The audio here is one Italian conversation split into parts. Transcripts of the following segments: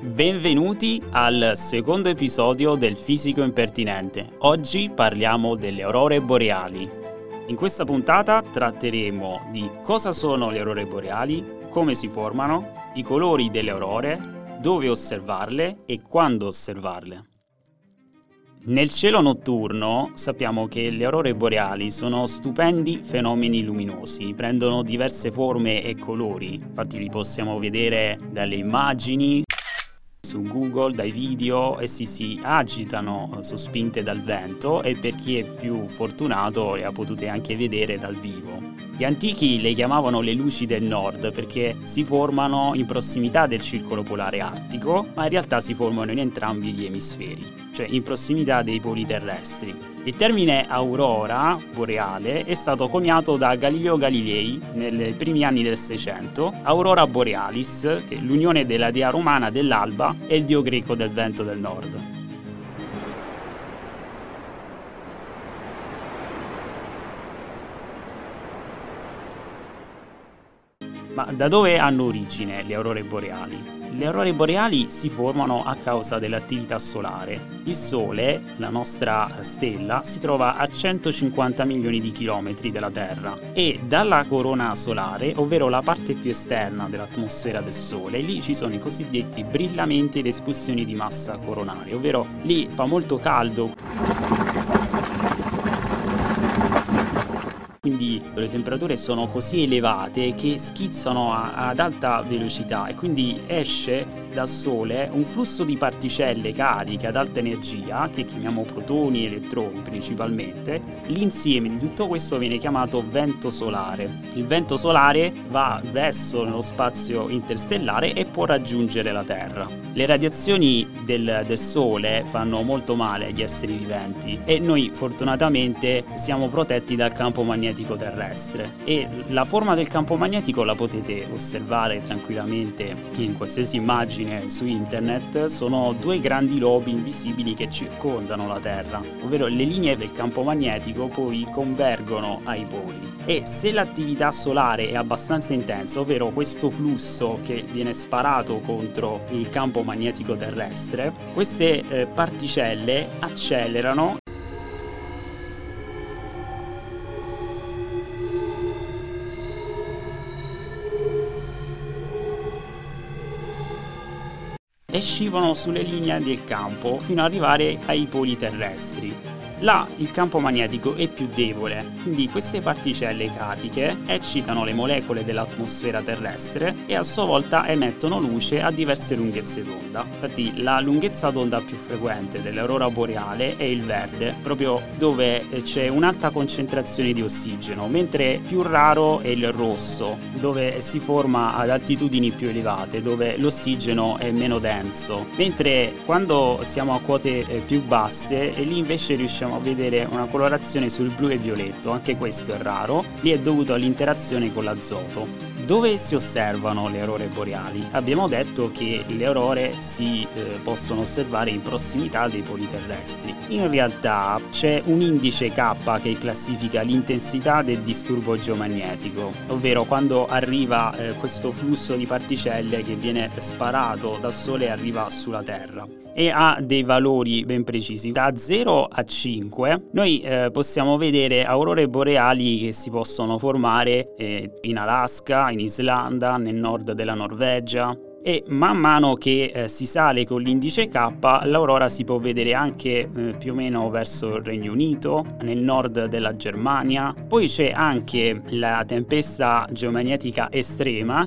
Benvenuti al secondo episodio del Fisico Impertinente. Oggi parliamo delle aurore boreali. In questa puntata tratteremo di cosa sono le aurore boreali, come si formano, i colori delle aurore, dove osservarle e quando osservarle. Nel cielo notturno sappiamo che le aurore boreali sono stupendi fenomeni luminosi, prendono diverse forme e colori, infatti li possiamo vedere dalle immagini, su Google dai video essi si agitano sospinte dal vento e per chi è più fortunato le ha potute anche vedere dal vivo. Gli antichi le chiamavano le luci del nord perché si formano in prossimità del circolo polare artico, ma in realtà si formano in entrambi gli emisferi, cioè in prossimità dei poli terrestri. Il termine aurora boreale è stato coniato da Galileo Galilei nei primi anni del Seicento, Aurora borealis, che è l'unione della dea romana dell'alba e il dio greco del vento del nord. Ma da dove hanno origine le aurore boreali? Le aurore boreali si formano a causa dell'attività solare. Il Sole, la nostra stella, si trova a 150 milioni di chilometri dalla Terra e dalla corona solare, ovvero la parte più esterna dell'atmosfera del Sole, lì ci sono i cosiddetti brillamenti ed esplosioni di massa coronale, ovvero lì fa molto caldo quindi le temperature sono così elevate che schizzano a, ad alta velocità e quindi esce dal Sole un flusso di particelle cariche ad alta energia, che chiamiamo protoni e elettroni principalmente. L'insieme di tutto questo viene chiamato vento solare. Il vento solare va verso lo spazio interstellare e può raggiungere la Terra. Le radiazioni del, del Sole fanno molto male agli esseri viventi e noi fortunatamente siamo protetti dal campo magnetico magnetico terrestre. E la forma del campo magnetico la potete osservare tranquillamente in qualsiasi immagine su internet, sono due grandi lobi invisibili che circondano la Terra, ovvero le linee del campo magnetico poi convergono ai poli. E se l'attività solare è abbastanza intensa, ovvero questo flusso che viene sparato contro il campo magnetico terrestre, queste eh, particelle accelerano e scivolano sulle linee del campo fino ad arrivare ai poli terrestri. Là il campo magnetico è più debole, quindi queste particelle cariche eccitano le molecole dell'atmosfera terrestre e a sua volta emettono luce a diverse lunghezze d'onda. Infatti la lunghezza d'onda più frequente dell'aurora boreale è il verde, proprio dove c'è un'alta concentrazione di ossigeno, mentre più raro è il rosso, dove si forma ad altitudini più elevate, dove l'ossigeno è meno denso. Mentre quando siamo a quote eh, più basse, lì invece riusciamo riusciamo a vedere una colorazione sul blu e violetto, anche questo è raro, lì è dovuto all'interazione con l'azoto. Dove si osservano le aurore boreali? Abbiamo detto che le aurore si eh, possono osservare in prossimità dei poli terrestri. In realtà c'è un indice K che classifica l'intensità del disturbo geomagnetico, ovvero quando arriva eh, questo flusso di particelle che viene sparato dal Sole e arriva sulla Terra e ha dei valori ben precisi. Da 0 a 5 noi eh, possiamo vedere aurore boreali che si possono formare eh, in Alaska, in Islanda, nel nord della Norvegia, e man mano che eh, si sale con l'indice K l'aurora si può vedere anche eh, più o meno verso il Regno Unito, nel nord della Germania. Poi c'è anche la tempesta geomagnetica estrema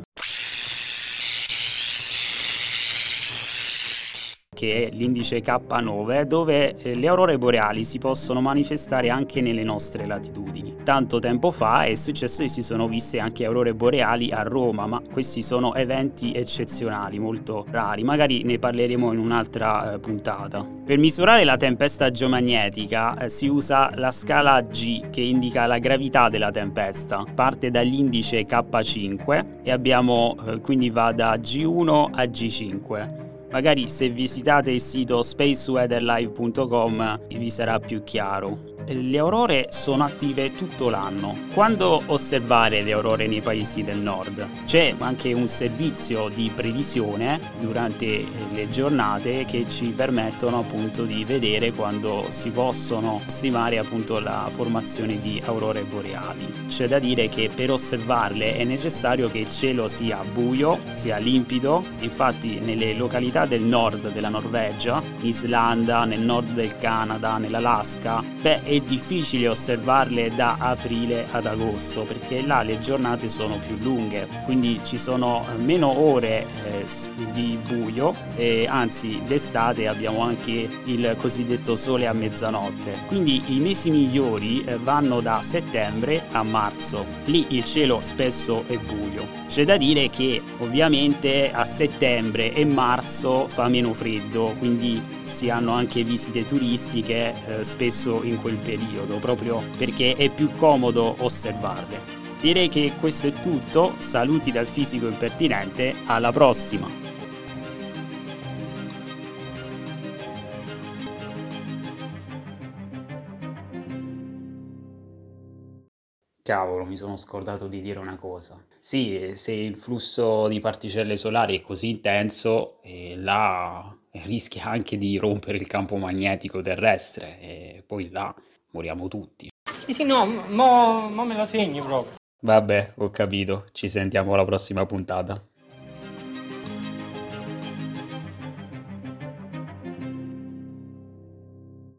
che è l'indice K9, dove eh, le aurore boreali si possono manifestare anche nelle nostre latitudini. Tanto tempo fa è successo che si sono viste anche aurore boreali a Roma, ma questi sono eventi eccezionali, molto rari, magari ne parleremo in un'altra eh, puntata. Per misurare la tempesta geomagnetica eh, si usa la scala G che indica la gravità della tempesta, parte dall'indice K5 e abbiamo quindi va da G1 a G5. Magari se visitate il sito spaceweatherlive.com vi sarà più chiaro. Le aurore sono attive tutto l'anno. Quando osservare le aurore nei paesi del nord? C'è anche un servizio di previsione durante eh, le giornate che ci permettono appunto di vedere quando si possono stimare appunto la formazione di aurore boreali. C'è da dire che per osservarle è necessario che il cielo sia buio, sia limpido, infatti nelle località del nord della Norvegia, in Islanda, nel nord del Canada, nell'Alaska, beh è difficile osservarle da aprile ad agosto perché là le giornate sono più lunghe, quindi ci sono meno ore eh, di buio e anzi d'estate abbiamo anche il cosiddetto sole a mezzanotte. Quindi i mesi migliori eh, vanno da settembre a marzo. Lì il cielo spesso è buio. C'è da dire che ovviamente a settembre e marzo fa meno freddo, quindi si hanno anche visite turistiche eh, spesso in quel periodo, proprio perché è più comodo osservarle. Direi che questo è tutto, saluti dal fisico impertinente, alla prossima! Cavolo, mi sono scordato di dire una cosa. Sì, se il flusso di particelle solari è così intenso, eh, là rischia anche di rompere il campo magnetico terrestre e poi là moriamo tutti. Sì, sì, no, mo, mo me la segni proprio. Vabbè, ho capito. Ci sentiamo alla prossima puntata.